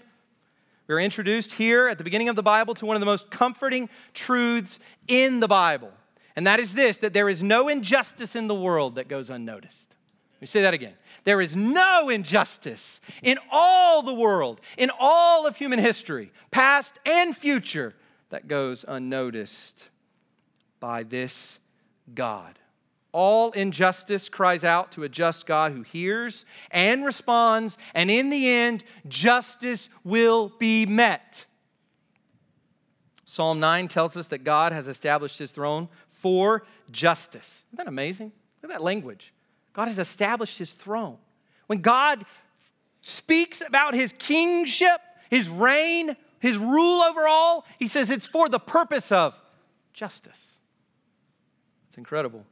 we're introduced here at the beginning of the Bible to one of the most comforting truths in the Bible. And that is this that there is no injustice in the world that goes unnoticed. Let me say that again. There is no injustice in all the world, in all of human history, past and future, that goes unnoticed by this God. All injustice cries out to a just God who hears and responds, and in the end, justice will be met. Psalm 9 tells us that God has established his throne for justice. Isn't that amazing? Look at that language. God has established his throne. When God speaks about his kingship, his reign, his rule over all, he says it's for the purpose of justice. It's incredible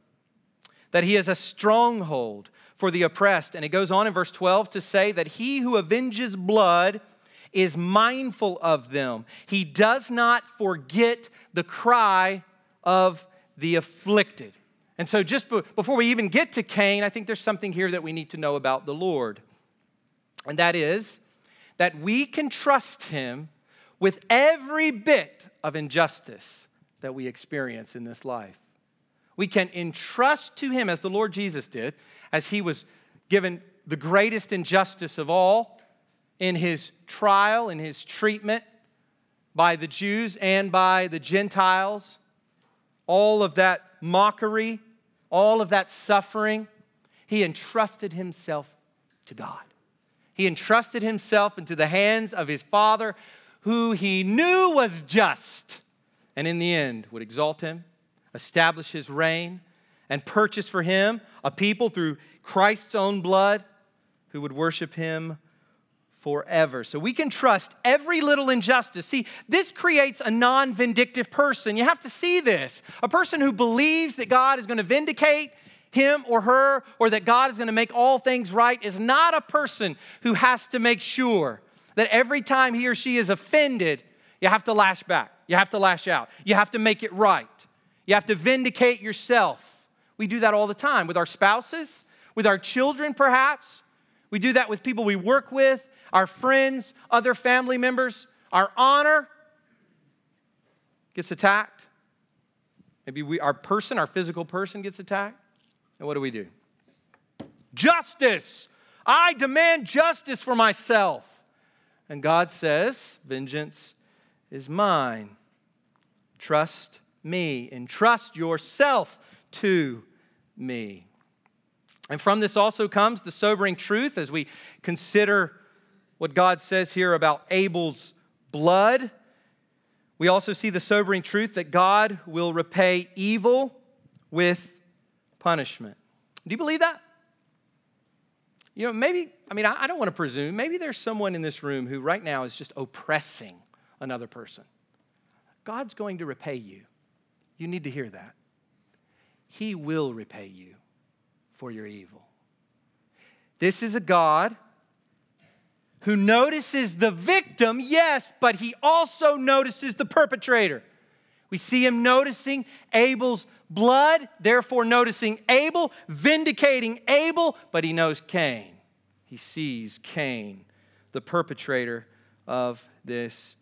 that he is a stronghold for the oppressed. And it goes on in verse 12 to say that he who avenges blood is mindful of them. He does not forget the cry of the afflicted. And so, just before we even get to Cain, I think there's something here that we need to know about the Lord. And that is that we can trust him with every bit of injustice that we experience in this life we can entrust to him, as the Lord Jesus did, as he was given the greatest injustice of all in his trial, in his treatment by the Jews and by the Gentiles. All of that mockery, all of that suffering, he entrusted himself to God. He entrusted himself into the hands of his Father, who he knew was just, and in the end would exalt him establish his reign, and purchase for him a people through Christ's own blood who would worship him forever. So we can trust every little injustice. See, this creates a non vindictive person. You have to see this. A person who believes that God is going to vindicate him or her or that God is going to make all things right is not a person who has to make sure that every time he or she is offended, you have to lash back, you have to lash out, you have to make it right. You have to vindicate yourself. We do that all the time with our spouses, with our children, perhaps. We do that with people we work with, our friends, other family members. Our honor gets attacked. Maybe we, our person, our physical person gets attacked. And what do we do? Justice. I demand justice for myself. And God says, Vengeance is mine. Trust me. Entrust yourself to me. And from this also comes the sobering truth as we consider what God says here about Abel's blood. We also see the sobering truth that God will repay evil with punishment. Do you believe that? You know, maybe, I mean, I don't want to presume, maybe there's someone in this room who right now is just oppressing another person. God's going to repay you. You need to hear that. He will repay you for your evil. This is a God who notices the victim, yes, but he also notices the perpetrator. We see him noticing Abel's blood, therefore noticing Abel, vindicating Abel, but he knows Cain. He sees Cain, the perpetrator of this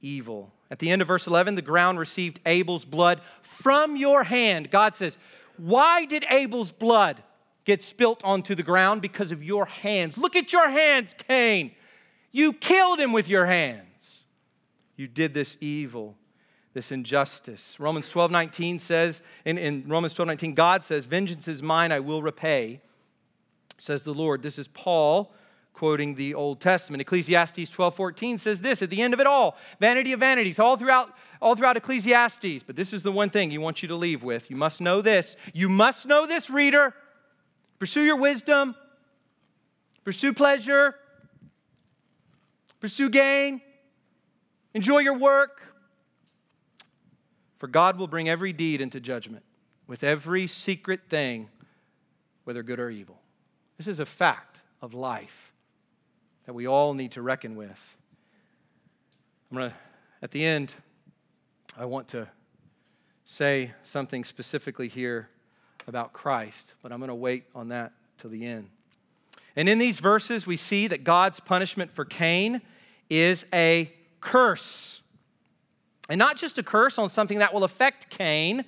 evil. At the end of verse 11, the ground received Abel's blood from your hand. God says, Why did Abel's blood get spilt onto the ground? Because of your hands. Look at your hands, Cain. You killed him with your hands. You did this evil, this injustice. Romans 12 19 says, in, in Romans 12 19, God says, Vengeance is mine, I will repay, says the Lord. This is Paul quoting the Old Testament. Ecclesiastes 12:14 says this at the end of it all vanity of vanities, all throughout, all throughout Ecclesiastes. But this is the one thing he wants you to leave with. You must know this. You must know this, reader. Pursue your wisdom, pursue pleasure, pursue gain, enjoy your work. For God will bring every deed into judgment with every secret thing, whether good or evil. This is a fact of life that we all need to reckon with. I'm going to, at the end, I want to say something specifically here about Christ, but I'm going to wait on that till the end. And in these verses, we see that God's punishment for Cain is a curse. And not just a curse on something that will affect Cain,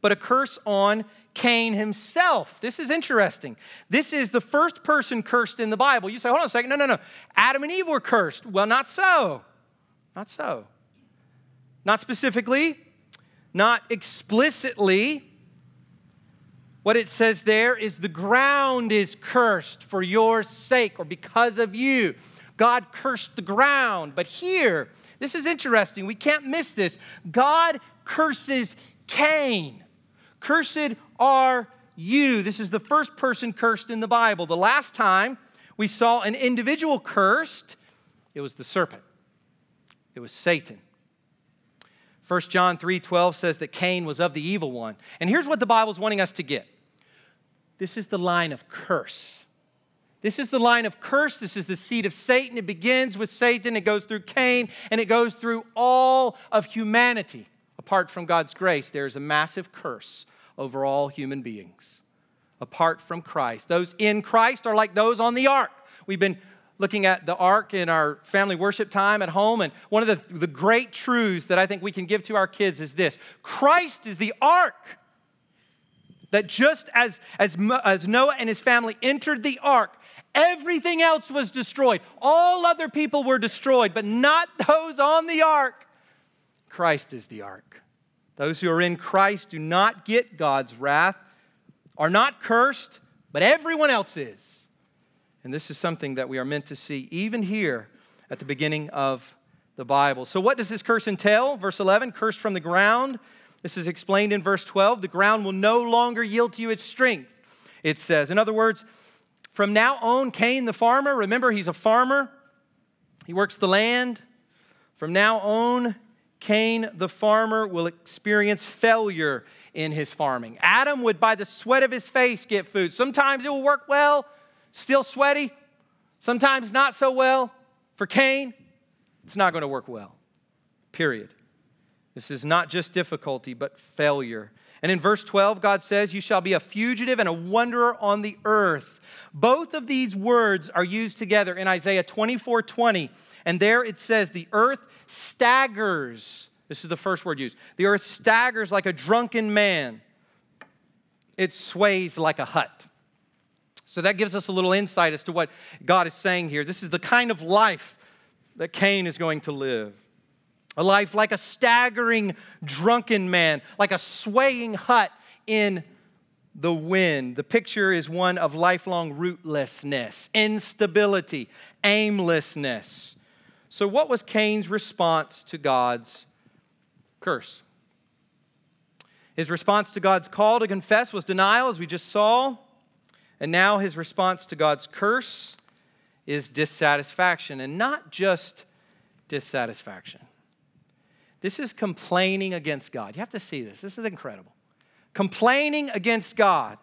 but a curse on Cain himself. This is interesting. This is the first person cursed in the Bible. You say, hold on a second. No, no, no. Adam and Eve were cursed. Well, not so. Not so. Not specifically, not explicitly. What it says there is the ground is cursed for your sake or because of you. God cursed the ground. But here, this is interesting. We can't miss this. God curses Cain. Cursed are you. This is the first person cursed in the Bible. The last time we saw an individual cursed, it was the serpent, it was Satan. 1 John 3:12 says that Cain was of the evil one. And here's what the Bible's wanting us to get. This is the line of curse. This is the line of curse. This is the seed of Satan. It begins with Satan, it goes through Cain, and it goes through all of humanity. Apart from God's grace, there is a massive curse over all human beings. Apart from Christ. Those in Christ are like those on the ark. We've been looking at the ark in our family worship time at home, and one of the, the great truths that I think we can give to our kids is this Christ is the ark. That just as, as, as Noah and his family entered the ark, Everything else was destroyed. All other people were destroyed, but not those on the ark. Christ is the ark. Those who are in Christ do not get God's wrath, are not cursed, but everyone else is. And this is something that we are meant to see even here at the beginning of the Bible. So, what does this curse entail? Verse 11 cursed from the ground. This is explained in verse 12. The ground will no longer yield to you its strength, it says. In other words, from now on, Cain the farmer, remember he's a farmer, he works the land. From now on, Cain the farmer will experience failure in his farming. Adam would, by the sweat of his face, get food. Sometimes it will work well, still sweaty. Sometimes not so well. For Cain, it's not going to work well. Period. This is not just difficulty, but failure. And in verse 12, God says, You shall be a fugitive and a wanderer on the earth. Both of these words are used together in Isaiah 24 20. And there it says, The earth staggers. This is the first word used. The earth staggers like a drunken man, it sways like a hut. So that gives us a little insight as to what God is saying here. This is the kind of life that Cain is going to live. A life like a staggering drunken man, like a swaying hut in the wind. The picture is one of lifelong rootlessness, instability, aimlessness. So, what was Cain's response to God's curse? His response to God's call to confess was denial, as we just saw. And now his response to God's curse is dissatisfaction, and not just dissatisfaction. This is complaining against God. You have to see this. This is incredible complaining against God.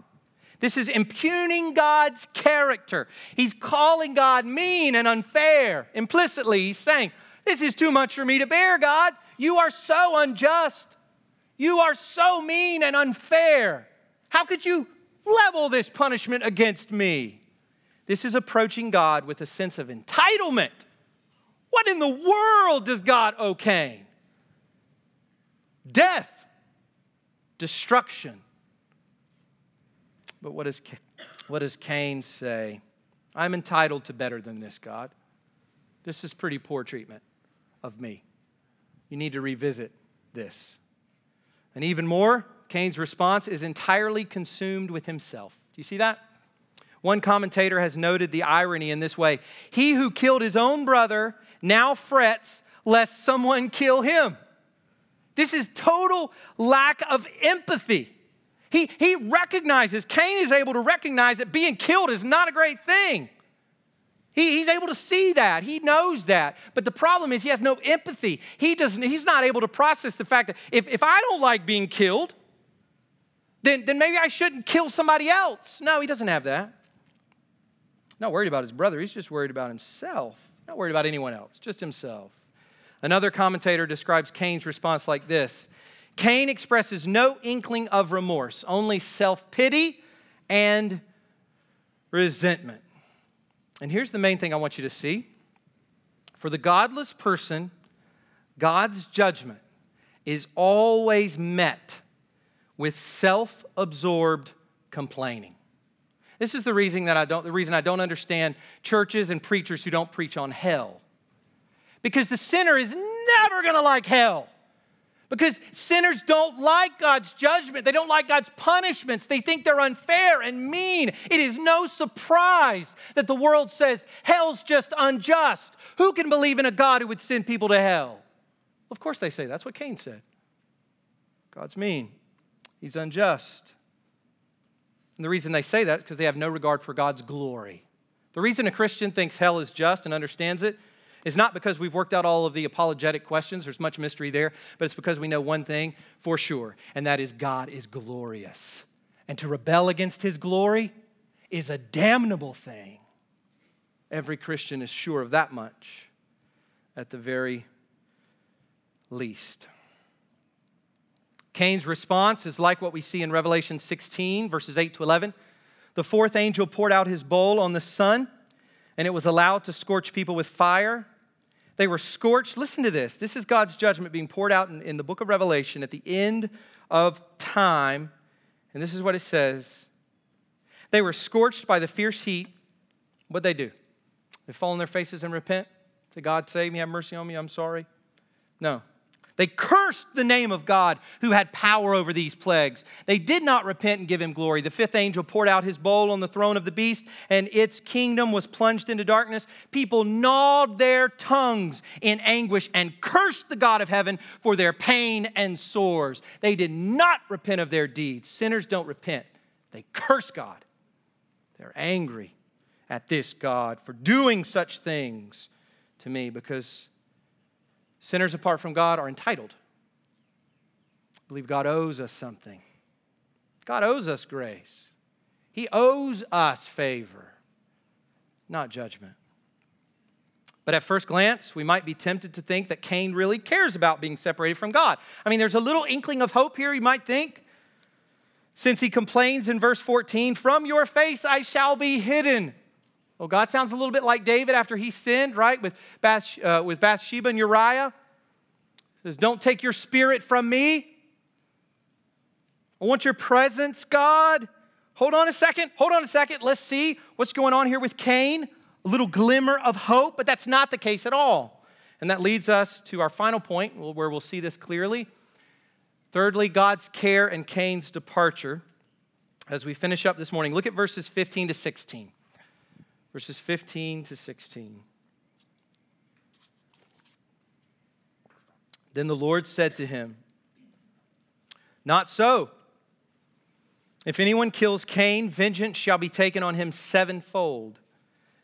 This is impugning God's character. He's calling God mean and unfair. Implicitly, he's saying, This is too much for me to bear, God. You are so unjust. You are so mean and unfair. How could you level this punishment against me? This is approaching God with a sense of entitlement. What in the world does God Cain? Death destruction. But what does, what does Cain say? I'm entitled to better than this, God. This is pretty poor treatment of me. You need to revisit this. And even more, Cain's response is entirely consumed with himself. Do you see that? One commentator has noted the irony in this way He who killed his own brother now frets lest someone kill him. This is total lack of empathy. He, he recognizes, Cain is able to recognize that being killed is not a great thing. He, he's able to see that. He knows that. But the problem is he has no empathy. He doesn't, he's not able to process the fact that if, if I don't like being killed, then, then maybe I shouldn't kill somebody else. No, he doesn't have that. Not worried about his brother. He's just worried about himself. Not worried about anyone else, just himself. Another commentator describes Cain's response like this Cain expresses no inkling of remorse, only self pity and resentment. And here's the main thing I want you to see for the godless person, God's judgment is always met with self absorbed complaining. This is the reason that I don't, the reason I don't understand churches and preachers who don't preach on hell. Because the sinner is never gonna like hell. Because sinners don't like God's judgment. They don't like God's punishments. They think they're unfair and mean. It is no surprise that the world says hell's just unjust. Who can believe in a God who would send people to hell? Of course they say that's what Cain said. God's mean, He's unjust. And the reason they say that is because they have no regard for God's glory. The reason a Christian thinks hell is just and understands it is not because we've worked out all of the apologetic questions, there's much mystery there, but it's because we know one thing for sure, and that is God is glorious. And to rebel against his glory is a damnable thing. Every Christian is sure of that much at the very least. Cain's response is like what we see in Revelation 16, verses 8 to 11. The fourth angel poured out his bowl on the sun, and it was allowed to scorch people with fire. They were scorched. Listen to this. This is God's judgment being poured out in, in the book of Revelation at the end of time. And this is what it says They were scorched by the fierce heat. What'd they do? They fall on their faces and repent. Say, God, save me, have mercy on me, I'm sorry. No. They cursed the name of God who had power over these plagues. They did not repent and give him glory. The fifth angel poured out his bowl on the throne of the beast, and its kingdom was plunged into darkness. People gnawed their tongues in anguish and cursed the God of heaven for their pain and sores. They did not repent of their deeds. Sinners don't repent, they curse God. They're angry at this God for doing such things to me because Sinners apart from God are entitled. I believe God owes us something. God owes us grace. He owes us favor, not judgment. But at first glance, we might be tempted to think that Cain really cares about being separated from God. I mean, there's a little inkling of hope here, you might think. Since he complains in verse 14, From your face I shall be hidden. Well, God sounds a little bit like David after he sinned, right, with, Bath, uh, with Bathsheba and Uriah. He says, Don't take your spirit from me. I want your presence, God. Hold on a second. Hold on a second. Let's see what's going on here with Cain. A little glimmer of hope, but that's not the case at all. And that leads us to our final point where we'll see this clearly. Thirdly, God's care and Cain's departure. As we finish up this morning, look at verses 15 to 16 verses 15 to 16. Then the Lord said to him, Not so. If anyone kills Cain, vengeance shall be taken on him sevenfold.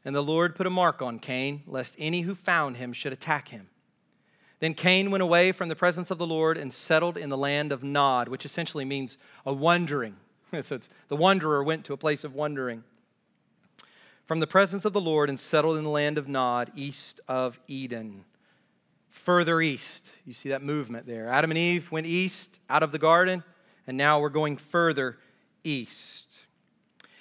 And the Lord put a mark on Cain, lest any who found him should attack him. Then Cain went away from the presence of the Lord and settled in the land of Nod, which essentially means a wandering. <laughs> so the wanderer went to a place of wandering from the presence of the Lord and settled in the land of Nod, east of Eden. Further east. You see that movement there. Adam and Eve went east out of the garden, and now we're going further east.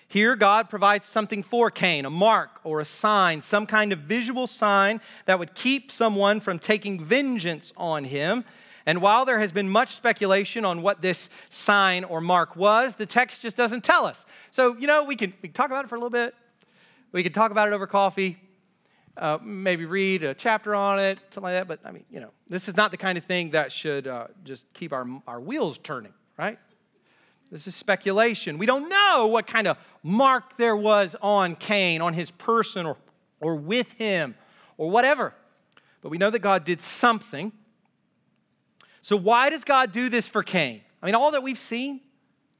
Here, God provides something for Cain a mark or a sign, some kind of visual sign that would keep someone from taking vengeance on him. And while there has been much speculation on what this sign or mark was, the text just doesn't tell us. So, you know, we can, we can talk about it for a little bit, we could talk about it over coffee, uh, maybe read a chapter on it, something like that. But I mean, you know, this is not the kind of thing that should uh, just keep our, our wheels turning, right? This is speculation. We don't know what kind of mark there was on Cain, on his person, or, or with him, or whatever. But we know that God did something. So, why does God do this for Cain? I mean, all that we've seen,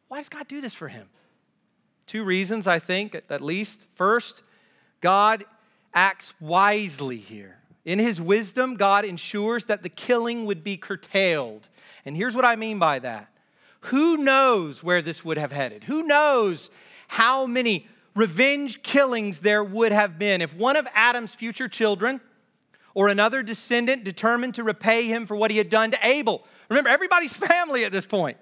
why does God do this for him? Two reasons, I think, at least. First, God acts wisely here. In his wisdom, God ensures that the killing would be curtailed. And here's what I mean by that who knows where this would have headed? Who knows how many revenge killings there would have been if one of Adam's future children or another descendant determined to repay him for what he had done to Abel? Remember, everybody's <laughs> family at this point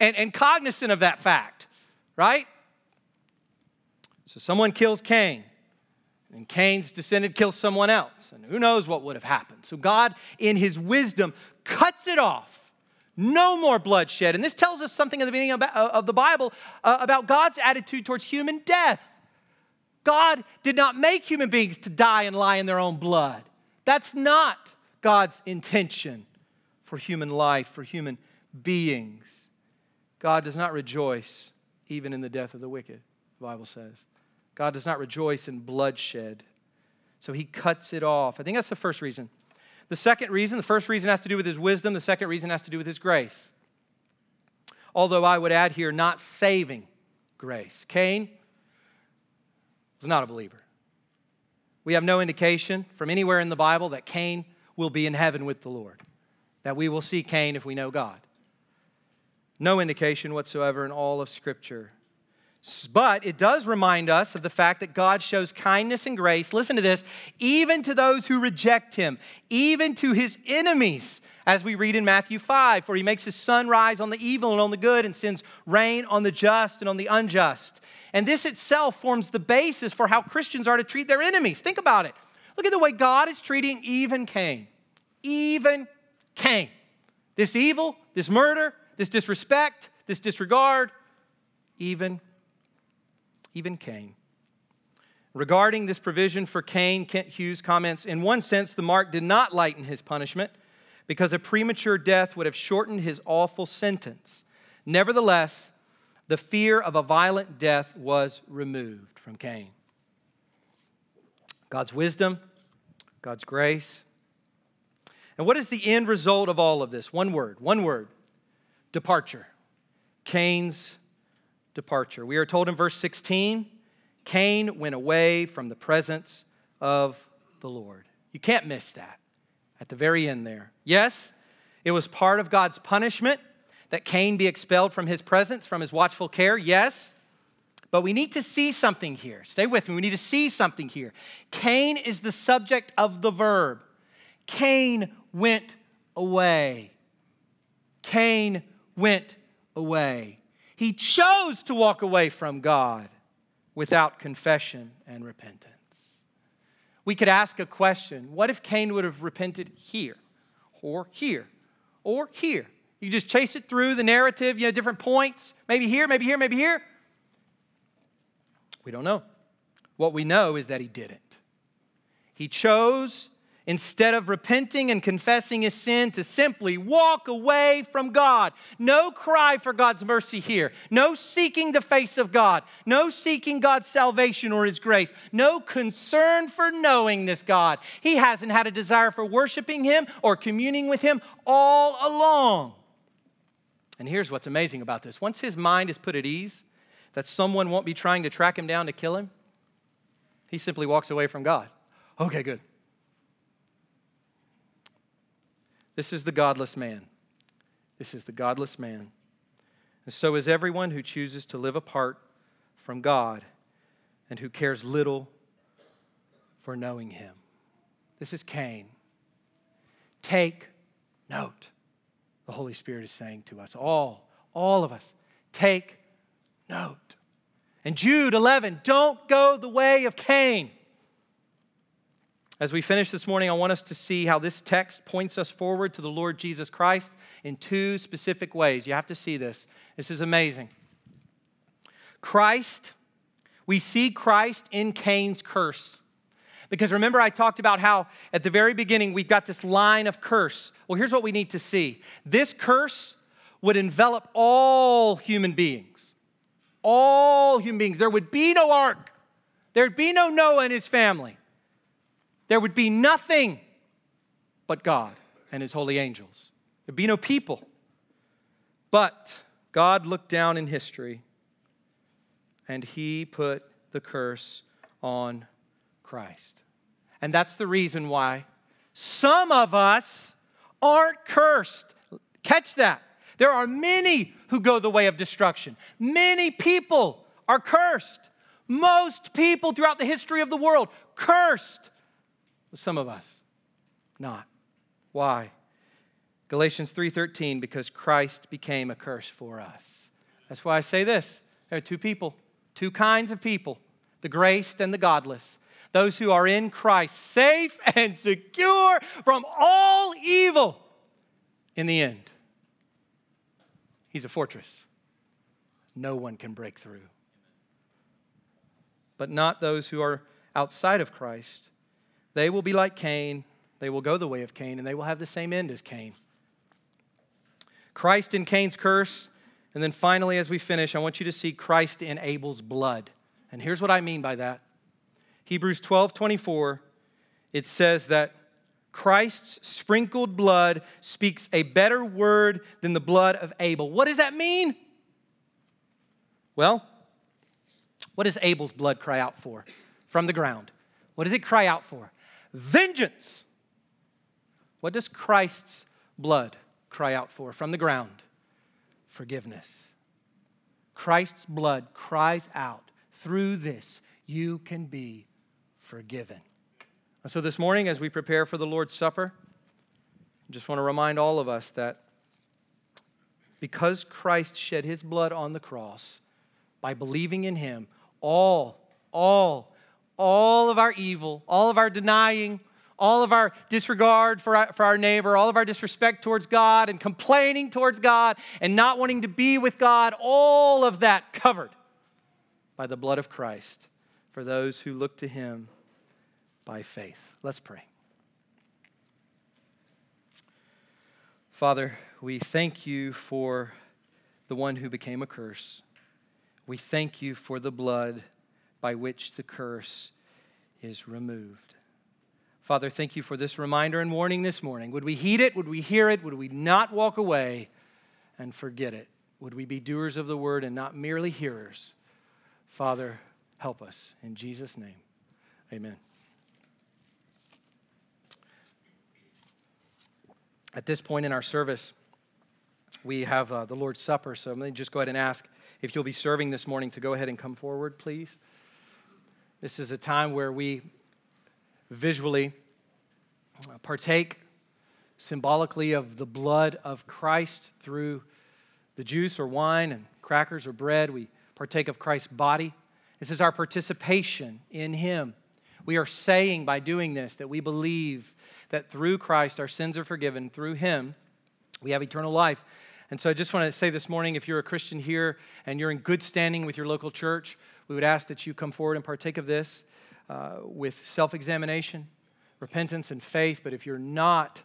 and, and cognizant of that fact, right? So someone kills Cain, and Cain's descendant kills someone else, and who knows what would have happened. So God, in his wisdom, cuts it off, No more bloodshed. And this tells us something in the beginning of the Bible uh, about God's attitude towards human death. God did not make human beings to die and lie in their own blood. That's not God's intention for human life, for human beings. God does not rejoice even in the death of the wicked, the Bible says. God does not rejoice in bloodshed. So he cuts it off. I think that's the first reason. The second reason, the first reason has to do with his wisdom, the second reason has to do with his grace. Although I would add here, not saving grace. Cain was not a believer. We have no indication from anywhere in the Bible that Cain will be in heaven with the Lord, that we will see Cain if we know God. No indication whatsoever in all of Scripture. But it does remind us of the fact that God shows kindness and grace, listen to this, even to those who reject him, even to his enemies, as we read in Matthew 5, for he makes his sun rise on the evil and on the good and sends rain on the just and on the unjust. And this itself forms the basis for how Christians are to treat their enemies. Think about it. Look at the way God is treating even Cain. Even Cain. This evil, this murder, this disrespect, this disregard, even even Cain. Regarding this provision for Cain, Kent Hughes comments In one sense, the mark did not lighten his punishment because a premature death would have shortened his awful sentence. Nevertheless, the fear of a violent death was removed from Cain. God's wisdom, God's grace. And what is the end result of all of this? One word, one word departure. Cain's departure. We are told in verse 16 Cain went away from the presence of the Lord. You can't miss that at the very end there. Yes, it was part of God's punishment that Cain be expelled from his presence, from his watchful care. Yes, but we need to see something here. Stay with me. We need to see something here. Cain is the subject of the verb. Cain went away. Cain went away. He chose to walk away from God without confession and repentance. We could ask a question what if Cain would have repented here, or here, or here? You just chase it through the narrative, you know, different points, maybe here, maybe here, maybe here. We don't know. What we know is that he didn't. He chose instead of repenting and confessing his sin, to simply walk away from God. No cry for God's mercy here. No seeking the face of God. No seeking God's salvation or his grace. No concern for knowing this God. He hasn't had a desire for worshiping him or communing with him all along. And here's what's amazing about this once his mind is put at ease, that someone won't be trying to track him down to kill him, he simply walks away from God. Okay, good. This is the godless man. This is the godless man. And so is everyone who chooses to live apart from God and who cares little for knowing him. This is Cain. Take note. The Holy Spirit is saying to us, all, all of us, take note. And Jude 11, don't go the way of Cain. As we finish this morning, I want us to see how this text points us forward to the Lord Jesus Christ in two specific ways. You have to see this. This is amazing. Christ, we see Christ in Cain's curse. Because remember, I talked about how at the very beginning we've got this line of curse. Well, here's what we need to see this curse would envelop all human beings. All human beings. There would be no ark, there'd be no Noah and his family there would be nothing but God and his holy angels. There'd be no people. But God looked down in history and he put the curse on Christ. And that's the reason why some of us aren't cursed. Catch that. There are many who go the way of destruction. Many people are cursed. Most people throughout the history of the world cursed some of us, not. Why? Galatians 3:13 because Christ became a curse for us. That's why I say this. There are two people, two kinds of people, the graced and the godless. Those who are in Christ, safe <laughs> and secure from all evil in the end. He's a fortress. No one can break through. But not those who are outside of Christ. They will be like Cain. They will go the way of Cain, and they will have the same end as Cain. Christ in Cain's curse. And then finally, as we finish, I want you to see Christ in Abel's blood. And here's what I mean by that Hebrews 12 24, it says that Christ's sprinkled blood speaks a better word than the blood of Abel. What does that mean? Well, what does Abel's blood cry out for from the ground? What does it cry out for? Vengeance. What does Christ's blood cry out for from the ground? Forgiveness. Christ's blood cries out through this, you can be forgiven. And So, this morning, as we prepare for the Lord's Supper, I just want to remind all of us that because Christ shed his blood on the cross, by believing in him, all, all, all of our evil, all of our denying, all of our disregard for our, for our neighbor, all of our disrespect towards God, and complaining towards God, and not wanting to be with God, all of that covered by the blood of Christ for those who look to him by faith. Let's pray. Father, we thank you for the one who became a curse. We thank you for the blood by which the curse is removed. Father, thank you for this reminder and warning this morning. Would we heed it? Would we hear it? Would we not walk away and forget it? Would we be doers of the word and not merely hearers? Father, help us. In Jesus' name, amen. At this point in our service, we have uh, the Lord's Supper, so let me just go ahead and ask if you'll be serving this morning to go ahead and come forward, please. This is a time where we visually partake symbolically of the blood of Christ through the juice or wine and crackers or bread. We partake of Christ's body. This is our participation in Him. We are saying by doing this that we believe that through Christ our sins are forgiven, through Him we have eternal life. And so I just want to say this morning if you're a Christian here and you're in good standing with your local church, we would ask that you come forward and partake of this uh, with self examination, repentance, and faith. But if you're not,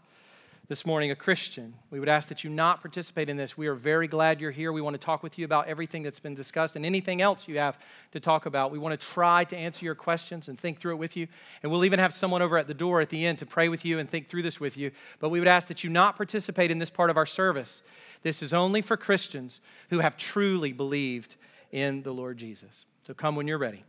this morning a Christian, we would ask that you not participate in this. We are very glad you're here. We want to talk with you about everything that's been discussed and anything else you have to talk about. We want to try to answer your questions and think through it with you. And we'll even have someone over at the door at the end to pray with you and think through this with you. But we would ask that you not participate in this part of our service. This is only for Christians who have truly believed in the Lord Jesus. So come when you're ready.